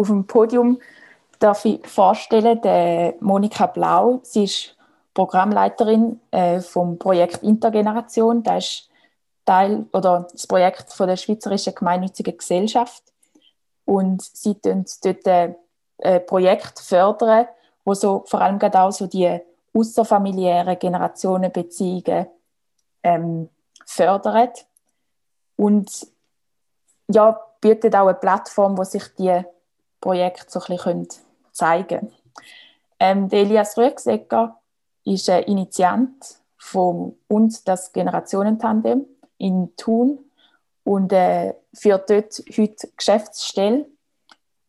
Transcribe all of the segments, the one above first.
auf dem Podium darf ich vorstellen, der Monika Blau. Sie ist Programmleiterin äh, vom Projekt Intergeneration. Das ist Teil oder das Projekt von der Schweizerischen Gemeinnützigen Gesellschaft. Und sie fördern dort ein äh, Projekt fördern, wo so vor allem gerade auch so die außerfamiliären Generationenbeziehungen ähm, fördert. Und ja, bietet auch eine Plattform, wo sich die Projekte so ein bisschen zeigen können. Ähm, Elias Rüegsegger ist ein Initiant von uns, das Generationentandem in Thun und äh, führt dort heute Geschäftsstelle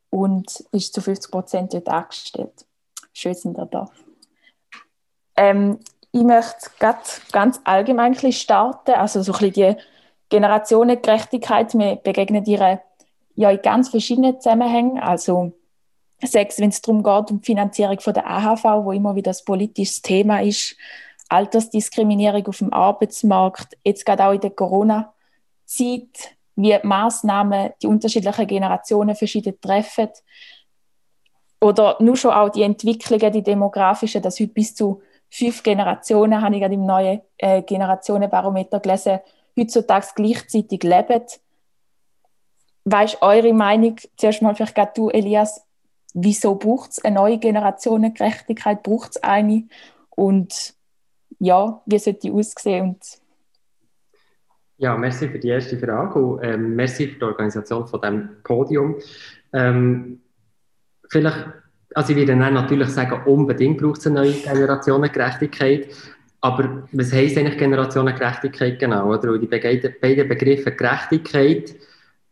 und ist zu 50 Prozent dort angestellt. Schön sind ihr da. Ähm, ich möchte ganz allgemein starten, also so ein bisschen die Generationengerechtigkeit. Wir begegnen ihr ja in ganz verschiedenen Zusammenhängen. Also sechs, wenn es darum geht, um die Finanzierung von der AHV, wo immer wieder das politisches Thema ist, Altersdiskriminierung auf dem Arbeitsmarkt, jetzt gerade auch in der Corona-Zeit, wie Maßnahmen die unterschiedlichen Generationen verschieden treffen. Oder nur schon auch die Entwicklungen, die demografischen, dass heute bis zu fünf Generationen, habe ich gerade im neuen äh, Generationenbarometer gelesen, heutzutage gleichzeitig leben. Weißt eure Meinung, zuerst mal vielleicht gerade du, Elias, wieso braucht es eine neue Generationengerechtigkeit? Braucht es eine? Und ja, wie sollte die aussehen? Und ja, merci für die erste Frage und ähm, merci für die Organisation von diesem Podium. Ähm, vielleicht, also ich würde dann natürlich sagen, unbedingt braucht es eine neue Generationengerechtigkeit. Aber was heisst eigentlich Generationengerechtigkeit genau? Oder? die beiden Begriffe Gerechtigkeit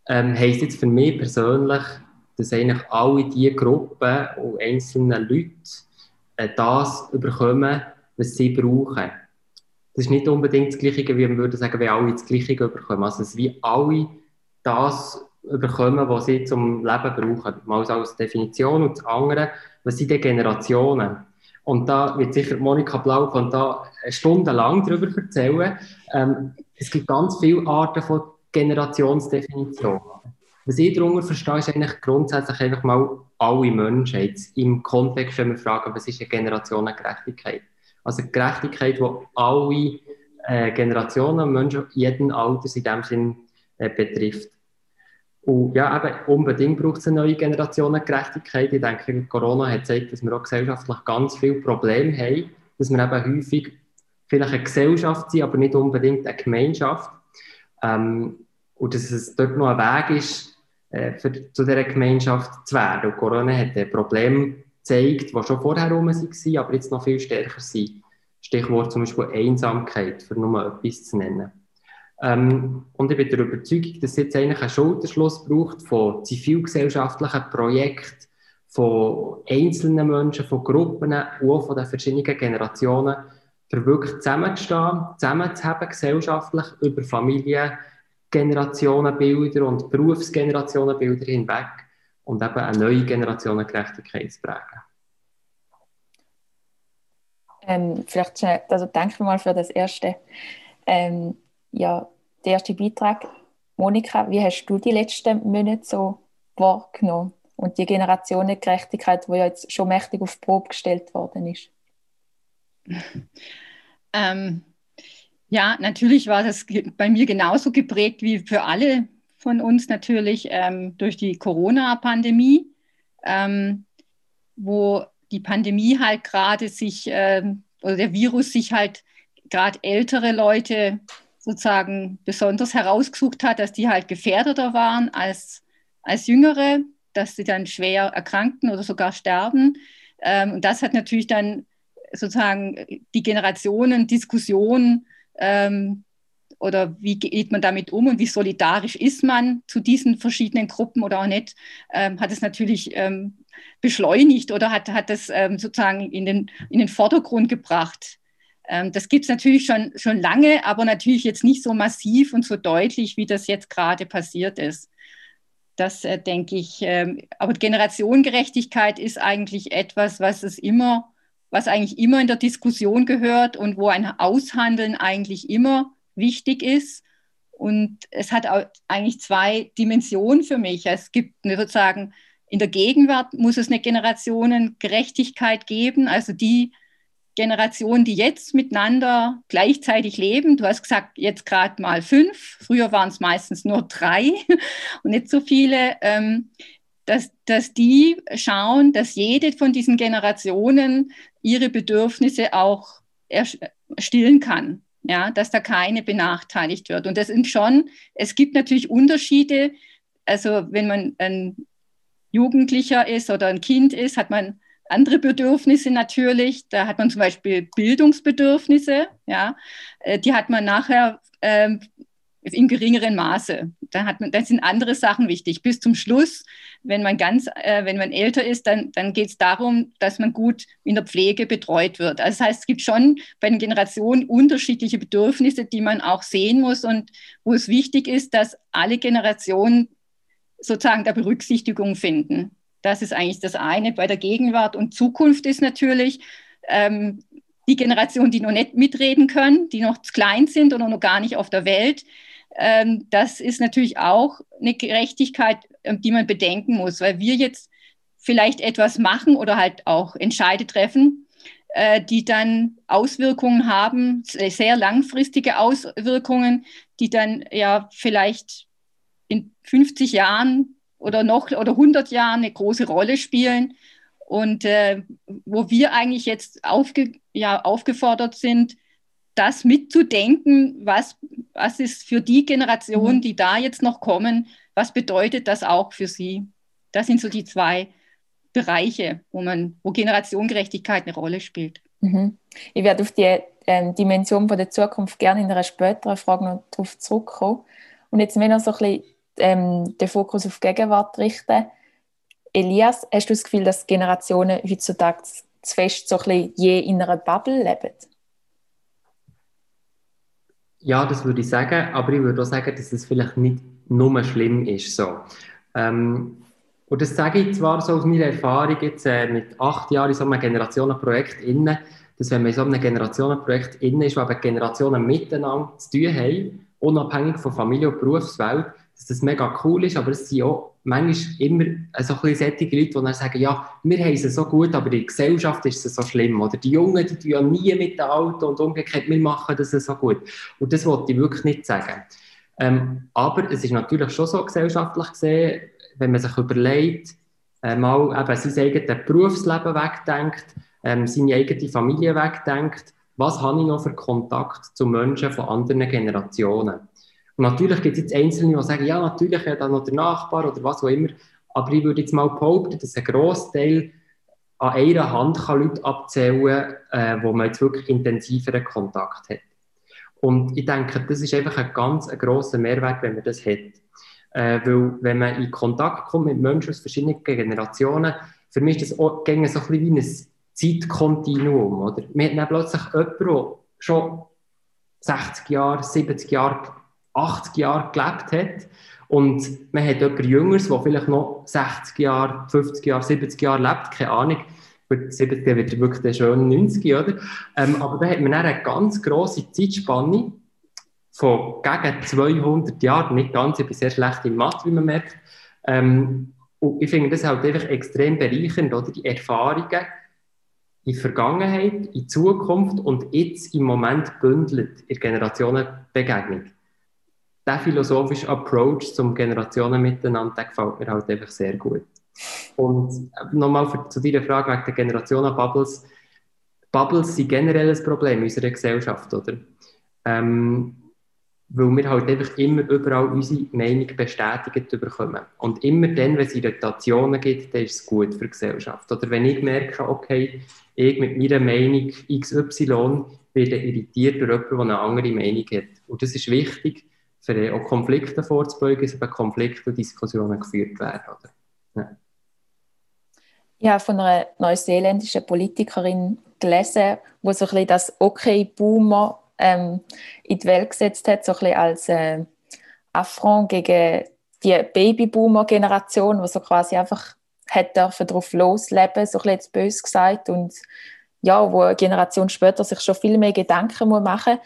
ähm, heisst jetzt für mich persönlich, dass eigentlich alle diese Gruppen und einzelnen Leute äh, das bekommen, was sie brauchen. Das ist nicht unbedingt das Gleiche, wie man würde sagen, wenn alle das Gleiche bekommen. Also, dass wie alle das bekommen, was sie zum Leben brauchen. Mal als Definition und das andere, was sind die Generationen? Und da wird sicher Monika Blau von da stundenlang darüber erzählen. Ähm, es gibt ganz viele Arten von Generationsdefinition. Was ich darunter verstehe, ist eigentlich grundsätzlich einfach mal alle Menschen. Jetzt im Kontext, wenn wir fragen, was ist eine Generationengerechtigkeit? Also Gerechtigkeit, die alle äh, Generationen, Menschen jeden Alters in dem Sinn äh, betrifft. Und ja, eben, unbedingt braucht es eine neue Generationengerechtigkeit. Ich denke, Corona hat gezeigt, dass wir auch gesellschaftlich ganz viele Probleme haben, dass wir eben häufig vielleicht eine Gesellschaft sind, aber nicht unbedingt eine Gemeinschaft. Ähm, und dass es dort noch ein Weg ist, äh, für, zu dieser Gemeinschaft zu werden. Und Corona hat ein Problem gezeigt, die schon vorher rum waren, aber jetzt noch viel stärker sind. Stichwort zum Beispiel Einsamkeit, für nur etwas zu nennen. Ähm, und ich bin der Überzeugung, dass es jetzt eigentlich einen Schulterschluss braucht von zivilgesellschaftlichen Projekten, von einzelnen Menschen, von Gruppen und auch von den verschiedenen Generationen, für wirklich zusammenzustehen, zusammenzuhaben, gesellschaftlich über Familiengenerationenbilder und Berufsgenerationenbilder hinweg und eben eine neue Generationengerechtigkeit zu prägen. Ähm, vielleicht schnell, also wir mal für das Erste. Ähm, ja, der erste Beitrag. Monika, wie hast du die letzten Monate so wahrgenommen? Und die Generationengerechtigkeit, die ja jetzt schon mächtig auf die Probe gestellt worden ist. Ähm, ja, natürlich war das bei mir genauso geprägt wie für alle von uns natürlich ähm, durch die Corona-Pandemie, ähm, wo die Pandemie halt gerade sich, ähm, oder der Virus sich halt gerade ältere Leute sozusagen besonders herausgesucht hat, dass die halt gefährdeter waren als, als Jüngere, dass sie dann schwer erkrankten oder sogar sterben. Ähm, und das hat natürlich dann sozusagen die Generationendiskussion ähm, oder wie geht man damit um und wie solidarisch ist man zu diesen verschiedenen Gruppen oder auch nicht, ähm, hat es natürlich ähm, beschleunigt oder hat, hat es ähm, sozusagen in den, in den Vordergrund gebracht. Ähm, das gibt es natürlich schon, schon lange, aber natürlich jetzt nicht so massiv und so deutlich, wie das jetzt gerade passiert ist. Das äh, denke ich. Ähm, aber Generationengerechtigkeit ist eigentlich etwas, was es immer, was eigentlich immer in der Diskussion gehört und wo ein Aushandeln eigentlich immer wichtig ist. Und es hat auch eigentlich zwei Dimensionen für mich. Es gibt sozusagen in der Gegenwart muss es eine Generationengerechtigkeit geben, also die Generationen, die jetzt miteinander gleichzeitig leben. Du hast gesagt, jetzt gerade mal fünf. Früher waren es meistens nur drei und nicht so viele. Ähm, dass, dass die schauen, dass jede von diesen Generationen ihre Bedürfnisse auch stillen kann. Ja, dass da keine benachteiligt wird. Und das sind schon, es gibt natürlich Unterschiede. Also wenn man ein Jugendlicher ist oder ein Kind ist, hat man andere Bedürfnisse natürlich. Da hat man zum Beispiel Bildungsbedürfnisse, ja, äh, die hat man nachher ähm, in geringeren Maße. Da, hat man, da sind andere Sachen wichtig. Bis zum Schluss, wenn man ganz, äh, wenn man älter ist, dann, dann geht es darum, dass man gut in der Pflege betreut wird. Also das heißt, es gibt schon bei den Generationen unterschiedliche Bedürfnisse, die man auch sehen muss und wo es wichtig ist, dass alle Generationen sozusagen der Berücksichtigung finden. Das ist eigentlich das eine bei der Gegenwart. Und Zukunft ist natürlich ähm, die Generation, die noch nicht mitreden können, die noch klein sind oder noch gar nicht auf der Welt. Ähm, das ist natürlich auch eine Gerechtigkeit, ähm, die man bedenken muss, weil wir jetzt vielleicht etwas machen oder halt auch Entscheide treffen, äh, die dann Auswirkungen haben, sehr langfristige Auswirkungen, die dann ja vielleicht in 50 Jahren oder noch oder 100 Jahren eine große Rolle spielen. Und äh, wo wir eigentlich jetzt aufge, ja, aufgefordert sind, das mitzudenken, was, was ist für die Generation, mhm. die da jetzt noch kommen, was bedeutet das auch für sie? Das sind so die zwei Bereiche, wo man, wo Generationengerechtigkeit eine Rolle spielt. Mhm. Ich werde auf die ähm, Dimension von der Zukunft gerne in einer späteren Frage noch darauf zurückkommen. Und jetzt mehr noch so ein bisschen ähm, den Fokus auf Gegenwart richten. Elias, hast du das Gefühl, dass Generationen heutzutage zu fest so ein bisschen je in einer Bubble leben? Ja, das würde ich sagen, aber ich würde auch sagen, dass es vielleicht nicht nur schlimm ist. So. Ähm, und das sage ich zwar so aus meiner Erfahrung jetzt äh, mit acht Jahren in so einem Generationenprojekt innen, dass wenn man in so einem Generationenprojekt innen ist, wo eben Generationen miteinander zu tun haben, unabhängig von Familie und Berufswelt, dass das mega cool ist, aber es sind auch manchmal immer so ein bisschen solche Leute, die dann sagen, ja, wir haben es so gut, aber in der Gesellschaft ist es so schlimm. Oder die Jungen, die tun ja nie mit den Alten und umgekehrt, wir machen das so gut. Und das wollte ich wirklich nicht sagen. Ähm, aber es ist natürlich schon so gesellschaftlich gesehen, wenn man sich überlegt, äh, mal eben sein eigenes Berufsleben wegdenkt, ähm, seine eigene Familie wegdenkt, was habe ich noch für Kontakt zu Menschen von anderen Generationen? Natürlich gibt es jetzt Einzelne, die sagen, ja, natürlich ja dann noch der Nachbar oder was auch immer. Aber ich würde jetzt mal behaupten, dass ein Großteil an einer Hand kann Leute abzählen kann, äh, wo man jetzt wirklich intensiveren Kontakt hat. Und ich denke, das ist einfach ein ganz ein grosser Mehrwert, wenn man das hat. Äh, weil, wenn man in Kontakt kommt mit Menschen aus verschiedenen Generationen, für mich ist das auch so ein bisschen wie ein Zeitkontinuum. Oder? Man hat dann plötzlich jemanden, der schon 60 Jahre, 70 Jahre 80 Jahre gelebt hat. Und man hat jemanden Jüngeres, der vielleicht noch 60 Jahre, 50 Jahre, 70 Jahre lebt, keine Ahnung. Gut, 70 wird wirklich der schöne 90, oder? Ähm, aber da hat man eine ganz grosse Zeitspanne von gegen 200 Jahren, nicht ganz, bin sehr schlecht in Mathe, wie man merkt. Ähm, und ich finde das halt einfach extrem bereichernd, oder? Die Erfahrungen in Vergangenheit, in Zukunft und jetzt im Moment bündelt in Generationenbegegnung der philosophische Approach zum Generationen miteinander, der gefällt mir halt einfach sehr gut. Und äh, nochmal zu deiner Frage wegen der Generationen-Bubbles. Bubbles sind generell ein Problem unserer Gesellschaft, oder? Ähm, weil wir halt einfach immer überall unsere Meinung bestätigt bekommen. Und immer dann, wenn es Irritationen gibt, dann ist es gut für die Gesellschaft. Oder wenn ich merke, okay, ich mit meiner Meinung XY werde irritiert durch jemanden, der eine andere Meinung hat. Und das ist wichtig, für auch Konflikte vorzubeugen, dass eben Konflikte und Diskussionen geführt werden. Ja. Ich habe von einer neuseeländischen Politikerin gelesen, die so ein das Okay-Boomer ähm, in die Welt gesetzt hat, so ein als äh, Affront gegen die Babyboomer-Generation, die so quasi einfach hat darauf losleben, so ein jetzt böse gesagt, und ja, wo eine Generation später sich schon viel mehr Gedanken machen muss.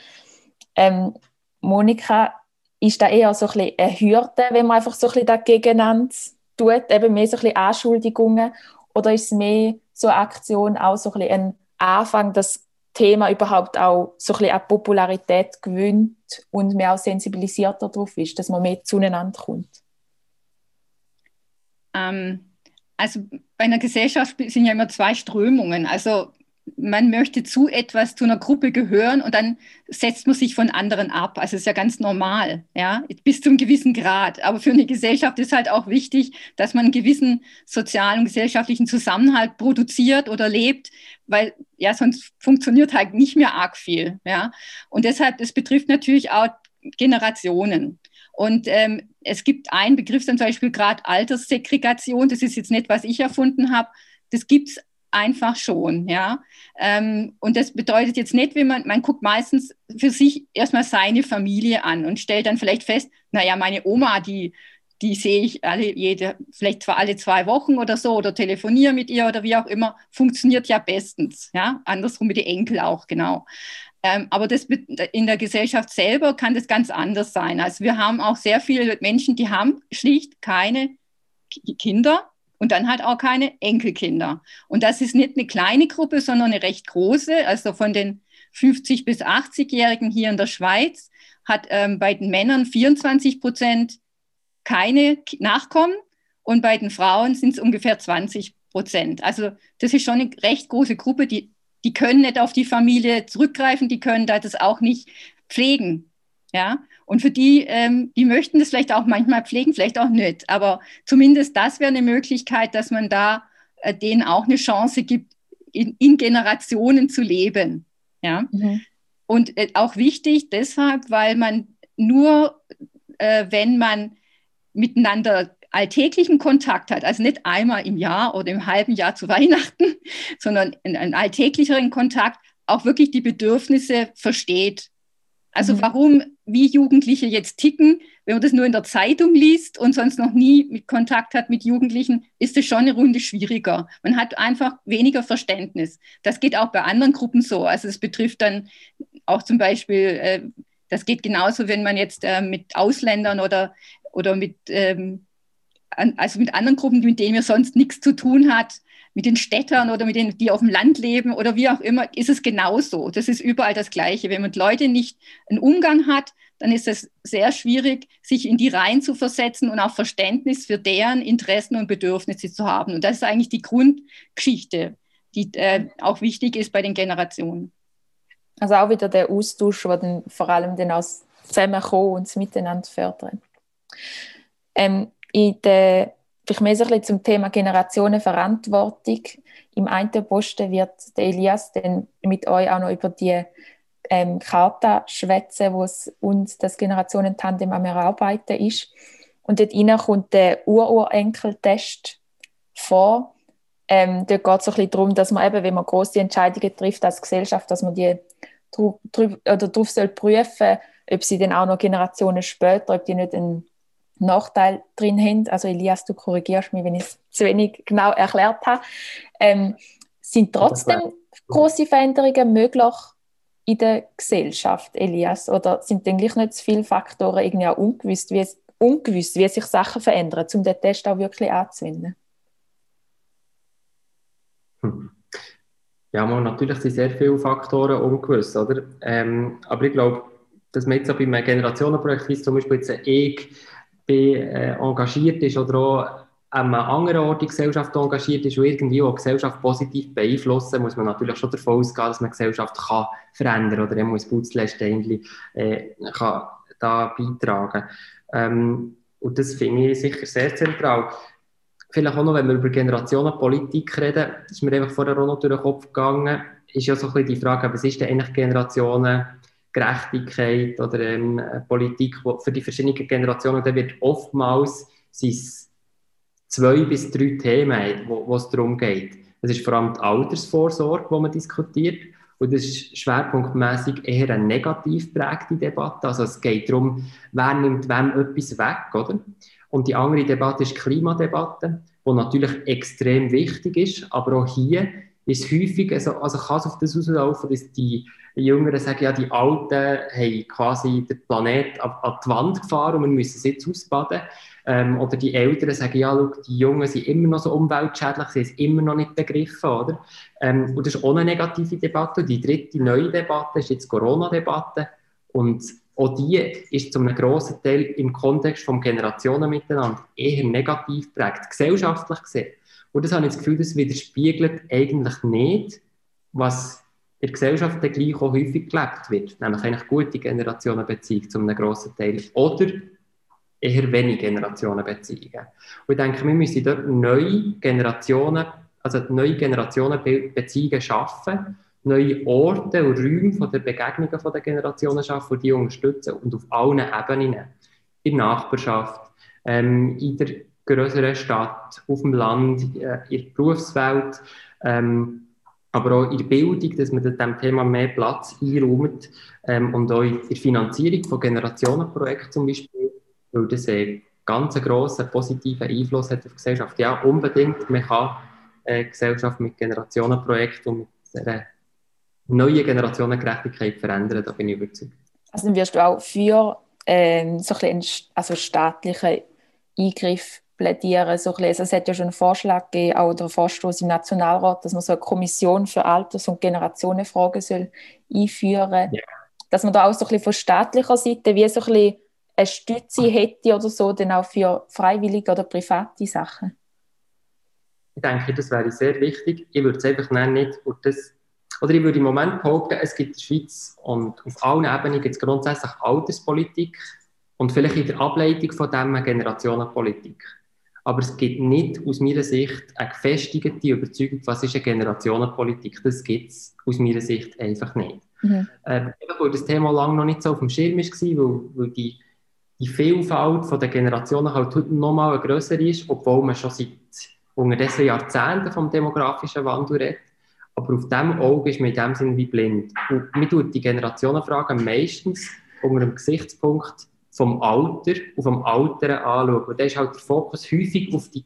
Ähm, Monika, ist da eher so ein eine Hürde, wenn man einfach so ein bisschen dagegen tut, eben mehr so ein bisschen Anschuldigungen, oder ist es mehr so eine Aktion auch so ein, bisschen ein Anfang, das Thema überhaupt auch so ein bisschen an Popularität gewinnt und mehr auch sensibilisierter darauf ist, dass man mehr zueinander kommt? Ähm, also bei einer Gesellschaft sind ja immer zwei Strömungen. Also man möchte zu etwas, zu einer Gruppe gehören und dann setzt man sich von anderen ab. Also ist ja ganz normal, ja, bis zum gewissen Grad. Aber für eine Gesellschaft ist halt auch wichtig, dass man einen gewissen sozialen und gesellschaftlichen Zusammenhalt produziert oder lebt, weil ja, sonst funktioniert halt nicht mehr arg viel, ja. Und deshalb, das betrifft natürlich auch Generationen. Und ähm, es gibt einen Begriff, zum Beispiel gerade Alterssegregation. Das ist jetzt nicht, was ich erfunden habe. Das gibt es einfach schon, ja. Ähm, und das bedeutet jetzt nicht, wenn man, man guckt meistens für sich erstmal seine Familie an und stellt dann vielleicht fest, naja, meine Oma, die, die sehe ich alle, jede, vielleicht zwar alle zwei Wochen oder so oder telefoniere mit ihr oder wie auch immer, funktioniert ja bestens, ja. Andersrum mit den Enkel auch, genau. Ähm, aber das in der Gesellschaft selber kann das ganz anders sein. Also wir haben auch sehr viele Menschen, die haben schlicht keine Kinder und dann halt auch keine Enkelkinder. Und das ist nicht eine kleine Gruppe, sondern eine recht große. Also von den 50 bis 80-Jährigen hier in der Schweiz hat ähm, bei den Männern 24 Prozent keine Nachkommen und bei den Frauen sind es ungefähr 20 Prozent. Also das ist schon eine recht große Gruppe, die, die können nicht auf die Familie zurückgreifen, die können das auch nicht pflegen. Ja, und für die, ähm, die möchten das vielleicht auch manchmal pflegen, vielleicht auch nicht. Aber zumindest das wäre eine Möglichkeit, dass man da äh, denen auch eine Chance gibt, in, in Generationen zu leben. Ja. Mhm. Und äh, auch wichtig deshalb, weil man nur, äh, wenn man miteinander alltäglichen Kontakt hat, also nicht einmal im Jahr oder im halben Jahr zu Weihnachten, sondern einen alltäglicheren Kontakt, auch wirklich die Bedürfnisse versteht also mhm. warum, wie Jugendliche jetzt ticken, wenn man das nur in der Zeitung liest und sonst noch nie mit Kontakt hat mit Jugendlichen, ist es schon eine Runde schwieriger. Man hat einfach weniger Verständnis. Das geht auch bei anderen Gruppen so. Also es betrifft dann auch zum Beispiel, äh, das geht genauso, wenn man jetzt äh, mit Ausländern oder, oder mit, ähm, also mit anderen Gruppen, mit denen man sonst nichts zu tun hat, mit den Städtern oder mit denen, die auf dem Land leben oder wie auch immer, ist es genauso. Das ist überall das Gleiche. Wenn man mit Leuten nicht einen Umgang hat, dann ist es sehr schwierig, sich in die Reihen zu versetzen und auch Verständnis für deren Interessen und Bedürfnisse zu haben. Und das ist eigentlich die Grundgeschichte, die äh, auch wichtig ist bei den Generationen. Also auch wieder der Austausch, der dann vor allem dann aus Zusammenkommen und das Miteinander fördern. Ähm, in der vielleicht mehr so ein bisschen zum Thema Generationenverantwortung. Im einen Posten wird der Elias dann mit euch auch noch über die ähm, Charta schwätzen, wo es uns das Generationentandem am Erarbeiten ist. Und dort kommt der Ururenkeltest vor. Ähm, dort geht es so ein bisschen darum, dass man eben, wenn man große Entscheidungen trifft als Gesellschaft, dass man die darauf soll prüfen, ob sie dann auch noch Generationen später, ob die nicht einen Nachteil drin haben, also Elias, du korrigierst mich, wenn ich es zu wenig genau erklärt habe, ähm, sind trotzdem große Veränderungen möglich in der Gesellschaft, Elias? Oder sind eigentlich nicht so viele Faktoren irgendwie auch ungewiss, wie, es, ungewiss, wie sich Sachen verändern, um den Test auch wirklich anzuwenden? Hm. Ja, man, natürlich sind sehr viele Faktoren ungewiss, oder? Ähm, aber ich glaube, dass man jetzt auch bei einem Generationenprojekt, wie zum Beispiel jetzt ich äh, engagiert ist oder auch an einem anderen Ort in Gesellschaft engagiert ist und irgendwie auch die Gesellschaft positiv beeinflussen, muss man natürlich schon davon ausgehen, dass man die Gesellschaft kann verändern oder er muss Putzlesteinchen äh, kann da beitragen. Ähm, und das finde ich sicher sehr zentral. Vielleicht auch noch, wenn wir über Generationenpolitik reden, ist mir einfach vorher auch noch durch den Kopf gegangen, ist ja so ein bisschen die Frage, was ist denn eigentlich Generationen Gerechtigkeit oder ähm, Politik für die verschiedenen Generationen, dann wird oftmals zwei bis drei Themen, wo, wo es darum geht. Es ist vor allem die Altersvorsorge, die man diskutiert. Und das ist schwerpunktmäßig eher eine negativ prägte Debatte. Also es geht darum, wer nimmt wem etwas weg, oder? Und die andere Debatte ist die Klimadebatte, die natürlich extrem wichtig ist, aber auch hier ist häufig, also, also kann es auf das rauslaufen, dass die Jüngeren sagen, ja, die Alten haben quasi den Planet an, an die Wand gefahren und wir müssen es jetzt ausbaden. Ähm, oder die Älteren sagen, ja, schau, die Jungen sind immer noch so umweltschädlich, sie es immer noch nicht begriffen, oder? Ähm, und das ist eine negative Debatte. Die dritte neue Debatte ist jetzt die Corona-Debatte. Und auch die ist zu einem grossen Teil im Kontext von Generationen miteinander eher negativ prägt, gesellschaftlich gesehen. Und das habe ich das Gefühl, das widerspiegelt eigentlich nicht, was in der Gesellschaft dann gleich auch häufig gelebt wird, nämlich eigentlich gute Generationenbeziehungen zu einem grossen Teil. Oder eher wenig Generationenbeziehungen. Und ich denke, wir müssen dort neue Generationen, also neue Generationenbeziehungen schaffen, neue Orte und Räume von der Begegnungen von den Generationen schaffen, die unterstützen und auf allen Ebenen, in der Nachbarschaft, ähm, in der größeren Stadt, auf dem Land, äh, in der Berufswelt, ähm, aber auch in der Bildung, dass man dem Thema mehr Platz einräumt ähm, und auch in der Finanzierung von Generationenprojekten zum Beispiel, weil das einen ganz grossen positiven Einfluss hat auf die Gesellschaft. Ja, unbedingt, man kann äh, Gesellschaft mit Generationenprojekten und mit einer neuen Generationengerechtigkeit verändern, da bin ich überzeugt. Also dann wirst du auch für ähm, so ein bisschen, also staatlichen Eingriff plädieren. So ein bisschen, also es hat ja schon einen Vorschlag gegeben, auch der Vorstoß im Nationalrat, dass man so eine Kommission für Alters- und Generationenfragen soll einführen soll. Ja. Dass man da auch so ein bisschen von staatlicher Seite wie so ein bisschen eine Stütze hätte oder so, dann auch für freiwillige oder private Sachen. Ich denke, das wäre sehr wichtig. Ich würde es einfach nicht, das, oder ich würde im Moment behaupten, es gibt in der Schweiz und auf allen Ebenen gibt es grundsätzlich Alterspolitik und vielleicht in der Ableitung von dem eine Generationenpolitik. Aber es gibt nicht aus meiner Sicht eine gefestigte Überzeugung, was ist eine Generationenpolitik. Das gibt es aus meiner Sicht einfach nicht. Mhm. Äh, weil das Thema lange noch nicht so auf dem Schirm war, weil, weil die, die Vielfalt der Generationen halt heute noch mal grösser ist, obwohl man schon seit unterdessen Jahrzehnten vom demografischen Wandel redet. Aber auf diesem Auge ist man in dem Sinne wie blind. Und man tut die Generationenfragen meistens unter dem Gesichtspunkt, vom Alter und vom Alteren anschauen. Und da ist halt der Fokus häufig auf die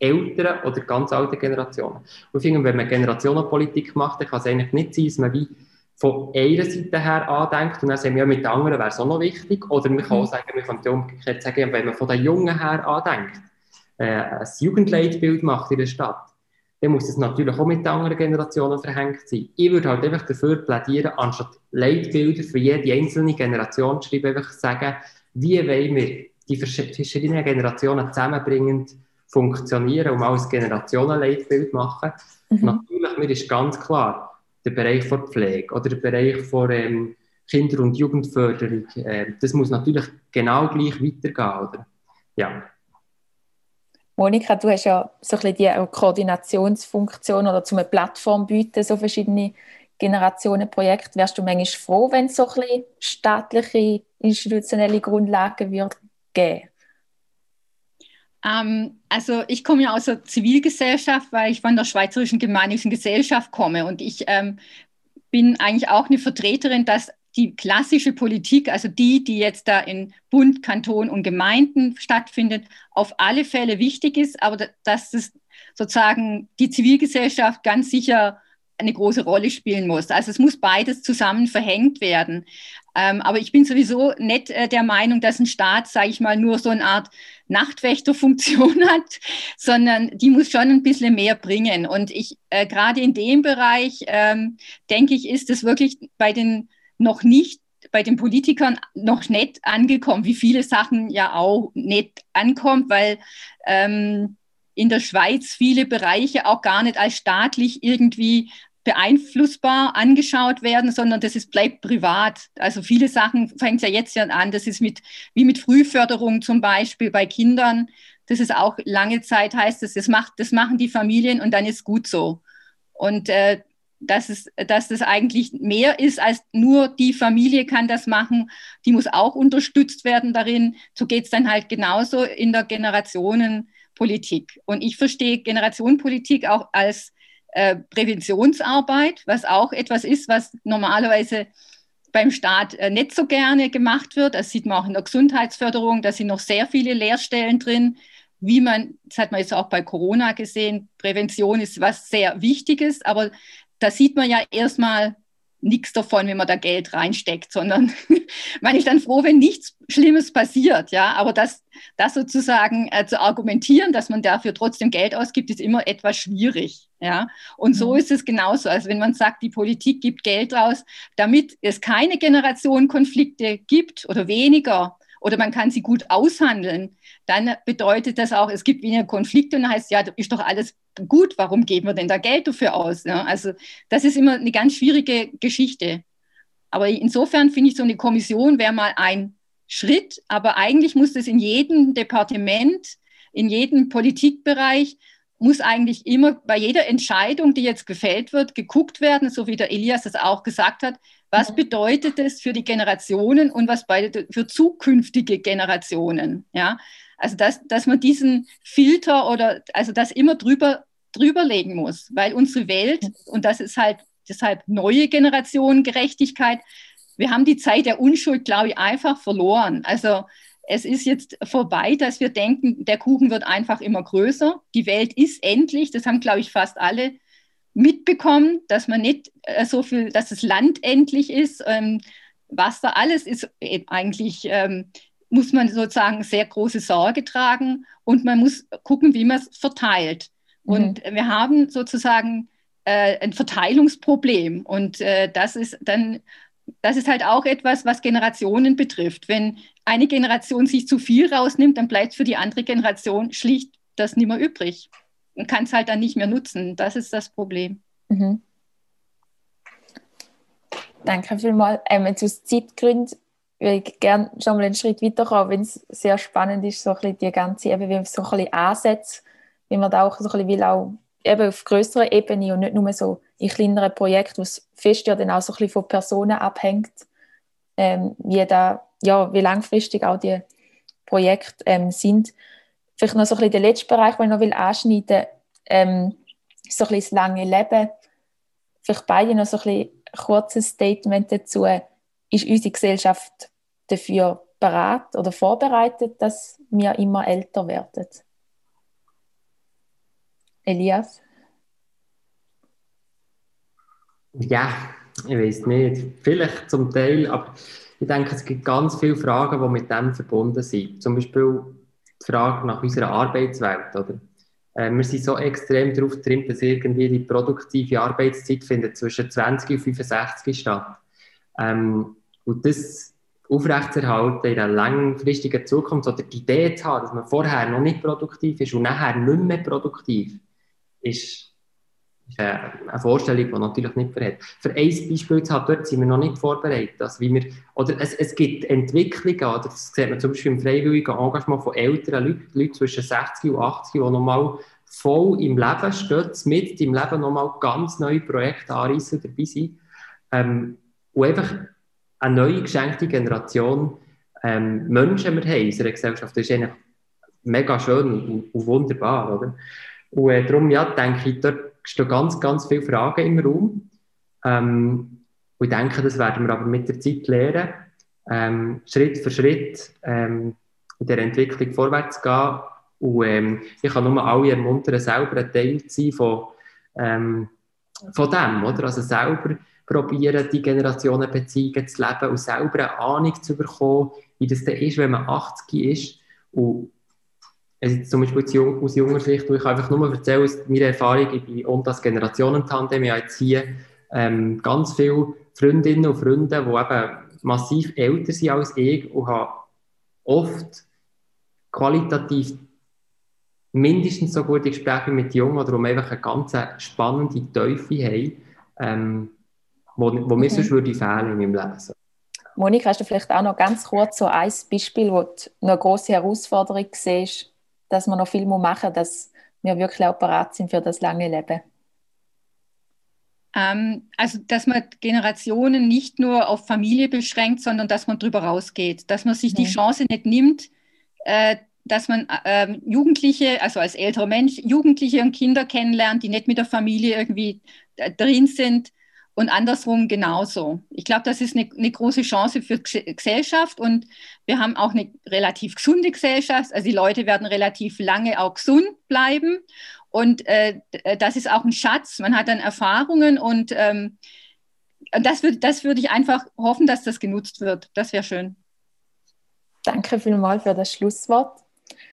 älteren oder ganz alten Generationen. Und ich finde, wenn man Generationenpolitik macht, dann kann es eigentlich nicht sein, dass man wie von einer Seite her andenkt und dann sagen wir, ja, mit den anderen wäre es auch noch wichtig. Oder man kann auch mhm. sagen, man kann umgekehrt sagen, wenn man von den Jungen her andenkt, äh, ein Jugendleitbild macht in der Stadt, dann muss es natürlich auch mit den anderen Generationen verhängt sein. Ich würde halt einfach dafür plädieren, anstatt Leitbilder für jede einzelne Generation zu schreiben, einfach sagen, wie wollen wir die verschiedenen Generationen zusammenbringend funktionieren, um auch ein Generationenleitbild zu machen. Mhm. Natürlich, mir ist ganz klar, der Bereich der Pflege oder der Bereich der ähm, Kinder- und Jugendförderung, äh, das muss natürlich genau gleich weitergehen, oder? Ja. Monika, du hast ja so ein bisschen die Koordinationsfunktion oder zum eine Plattform bieten, so verschiedene Generationenprojekte. Wärst du manchmal froh, wenn es so ein bisschen staatliche institutionelle Grundlagen wird geben? Ähm, also ich komme ja aus der Zivilgesellschaft, weil ich von der Schweizerischen Gemeinnützigen Gesellschaft komme und ich ähm, bin eigentlich auch eine Vertreterin, dass die klassische Politik, also die, die jetzt da in Bund, Kanton und Gemeinden stattfindet, auf alle Fälle wichtig ist, aber dass das sozusagen die Zivilgesellschaft ganz sicher eine große Rolle spielen muss. Also es muss beides zusammen verhängt werden. Ähm, aber ich bin sowieso nicht äh, der Meinung, dass ein Staat, sage ich mal, nur so eine Art Nachtwächterfunktion hat, sondern die muss schon ein bisschen mehr bringen. Und ich äh, gerade in dem Bereich ähm, denke ich, ist es wirklich bei den noch nicht bei den Politikern noch nicht angekommen, wie viele Sachen ja auch nicht ankommt, weil ähm, in der Schweiz viele Bereiche auch gar nicht als staatlich irgendwie beeinflussbar angeschaut werden, sondern das ist, bleibt privat. Also viele Sachen fängt ja jetzt ja an. Das ist mit, wie mit Frühförderung zum Beispiel bei Kindern. Das ist auch lange Zeit heißt es, das, macht, das machen die Familien und dann ist gut so. Und äh, dass, es, dass das eigentlich mehr ist als nur die Familie kann das machen, die muss auch unterstützt werden darin. So geht es dann halt genauso in der Generationenpolitik. Und ich verstehe Generationenpolitik auch als äh, Präventionsarbeit, was auch etwas ist, was normalerweise beim Staat äh, nicht so gerne gemacht wird. Das sieht man auch in der Gesundheitsförderung. Da sind noch sehr viele Lehrstellen drin, wie man, das hat man jetzt auch bei Corona gesehen, Prävention ist was sehr Wichtiges, aber da sieht man ja erstmal nichts davon, wenn man da Geld reinsteckt, sondern man ist dann froh, wenn nichts Schlimmes passiert, ja. Aber das, das sozusagen äh, zu argumentieren, dass man dafür trotzdem Geld ausgibt, ist immer etwas schwierig, ja. Und so mhm. ist es genauso. Also wenn man sagt, die Politik gibt Geld raus, damit es keine Generationenkonflikte gibt oder weniger, oder man kann sie gut aushandeln, dann bedeutet das auch, es gibt weniger Konflikte und heißt, ja, ist doch alles gut, warum geben wir denn da Geld dafür aus? Ne? Also das ist immer eine ganz schwierige Geschichte. Aber insofern finde ich, so eine Kommission wäre mal ein Schritt, aber eigentlich muss es in jedem Departement, in jedem Politikbereich, muss eigentlich immer bei jeder Entscheidung, die jetzt gefällt wird, geguckt werden, so wie der Elias das auch gesagt hat, was bedeutet es für die Generationen und was bedeutet für zukünftige Generationen? Ja, also dass, dass man diesen Filter oder also das immer drüber drüber legen muss, weil unsere Welt und das ist halt deshalb neue Generationengerechtigkeit. Wir haben die Zeit der Unschuld, glaube ich, einfach verloren. Also es ist jetzt vorbei, dass wir denken, der Kuchen wird einfach immer größer. Die Welt ist endlich. Das haben, glaube ich, fast alle mitbekommen, dass man nicht äh, so viel, dass das Land endlich ist. Ähm, was da alles ist, äh, eigentlich ähm, muss man sozusagen sehr große Sorge tragen und man muss gucken, wie man es verteilt. Mhm. Und wir haben sozusagen äh, ein Verteilungsproblem und äh, das ist dann das ist halt auch etwas, was Generationen betrifft. Wenn eine Generation sich zu viel rausnimmt, dann bleibt für die andere Generation schlicht das nicht mehr übrig und kann es halt dann nicht mehr nutzen. Das ist das Problem. Mhm. Danke vielmals. Ähm, jetzt aus Zeitgründen würde ich gerne schon mal einen Schritt weiterkommen, wenn es sehr spannend ist, so ein bisschen die ganze, eben wie so ein bisschen Ansätze, wie man da auch so ein bisschen will, auch eben auf größerer Ebene und nicht nur so in kleineren Projekten, was fest ja dann auch so ein bisschen von Personen abhängt, ähm, wie, da, ja, wie langfristig auch die Projekte ähm, sind. Vielleicht noch so ein bisschen der letzte Bereich, den ich noch will anschneiden will, ähm, so ein bisschen das lange Leben. Vielleicht beide noch so ein bisschen kurzes Statement dazu. Ist unsere Gesellschaft dafür bereit oder vorbereitet, dass wir immer älter werden? Elias? Ja, ich weiß nicht. Vielleicht zum Teil, aber ich denke, es gibt ganz viele Fragen, die mit dem verbunden sind. Zum Beispiel die Frage nach unserer Arbeitswelt. Oder? Äh, wir sind so extrem darauf getrimmt, dass irgendwie die produktive Arbeitszeit findet zwischen 20 und 65 statt. Ähm, und das aufrechtzuerhalten in einer langfristigen Zukunft oder die Idee zu haben, dass man vorher noch nicht produktiv ist und nachher nicht mehr produktiv, ist ist eine Vorstellung, die natürlich nicht verhält. Für ein Beispiel zu haben, dort sind wir noch nicht vorbereitet. Also wie wir, oder es, es gibt Entwicklungen, oder das sieht man zum Beispiel im freiwilligen Engagement von älteren Leuten, Leuten zwischen 60 und 80, die nochmal voll im Leben stehen, mit im Leben nochmal ganz neue Projekte anreißen, dabei sind. Ähm, und einfach eine neue geschenkte Generation ähm, Menschen wir haben in unserer Gesellschaft. Das ist eigentlich mega schön und, und wunderbar. Oder? Und äh, darum ja, denke ich, dort stehen ganz, ganz viele Fragen im Raum. Ähm, ich denke, das werden wir aber mit der Zeit lernen, ähm, Schritt für Schritt ähm, in der Entwicklung vorwärts gehen. Und ähm, ich kann nur alle ermuntern, selber ein Teil zu sein von, ähm, von dem, oder? Also selber probieren, die Generationenbeziehungen zu leben und selber eine Ahnung zu bekommen, wie das dann ist, wenn man 80 ist. Und also zum Beispiel aus junger Sicht, ich einfach nur erzählen aus meiner Erfahrung, ich bin und das Generationentandem, ich habe jetzt hier ähm, ganz viele Freundinnen und Freunde, die eben massiv älter sind als ich und habe oft qualitativ mindestens so gute Gespräche mit Jungen oder um einfach eine ganz spannende Teufel haben, ähm, wo, wo mir sonst würde fehlen in meinem Leben. Monika, hast du vielleicht auch noch ganz kurz so ein Beispiel, wo du eine grosse Herausforderung siehst, dass wir noch viel machen dass wir wirklich auch bereit sind für das lange Leben? Ähm, also, dass man Generationen nicht nur auf Familie beschränkt, sondern dass man darüber rausgeht, dass man sich mhm. die Chance nicht nimmt, äh, dass man äh, Jugendliche, also als älterer Mensch, Jugendliche und Kinder kennenlernt, die nicht mit der Familie irgendwie äh, drin sind und andersrum genauso. Ich glaube, das ist eine, eine, große Chance für Gesellschaft und wir haben auch eine relativ gesunde Gesellschaft. Also die Leute werden relativ lange auch gesund bleiben und äh, das ist auch ein Schatz. Man hat dann Erfahrungen und ähm, das, würd, das würde ich einfach hoffen, dass das genutzt wird. Das wäre schön. Danke vielmals für das Schlusswort.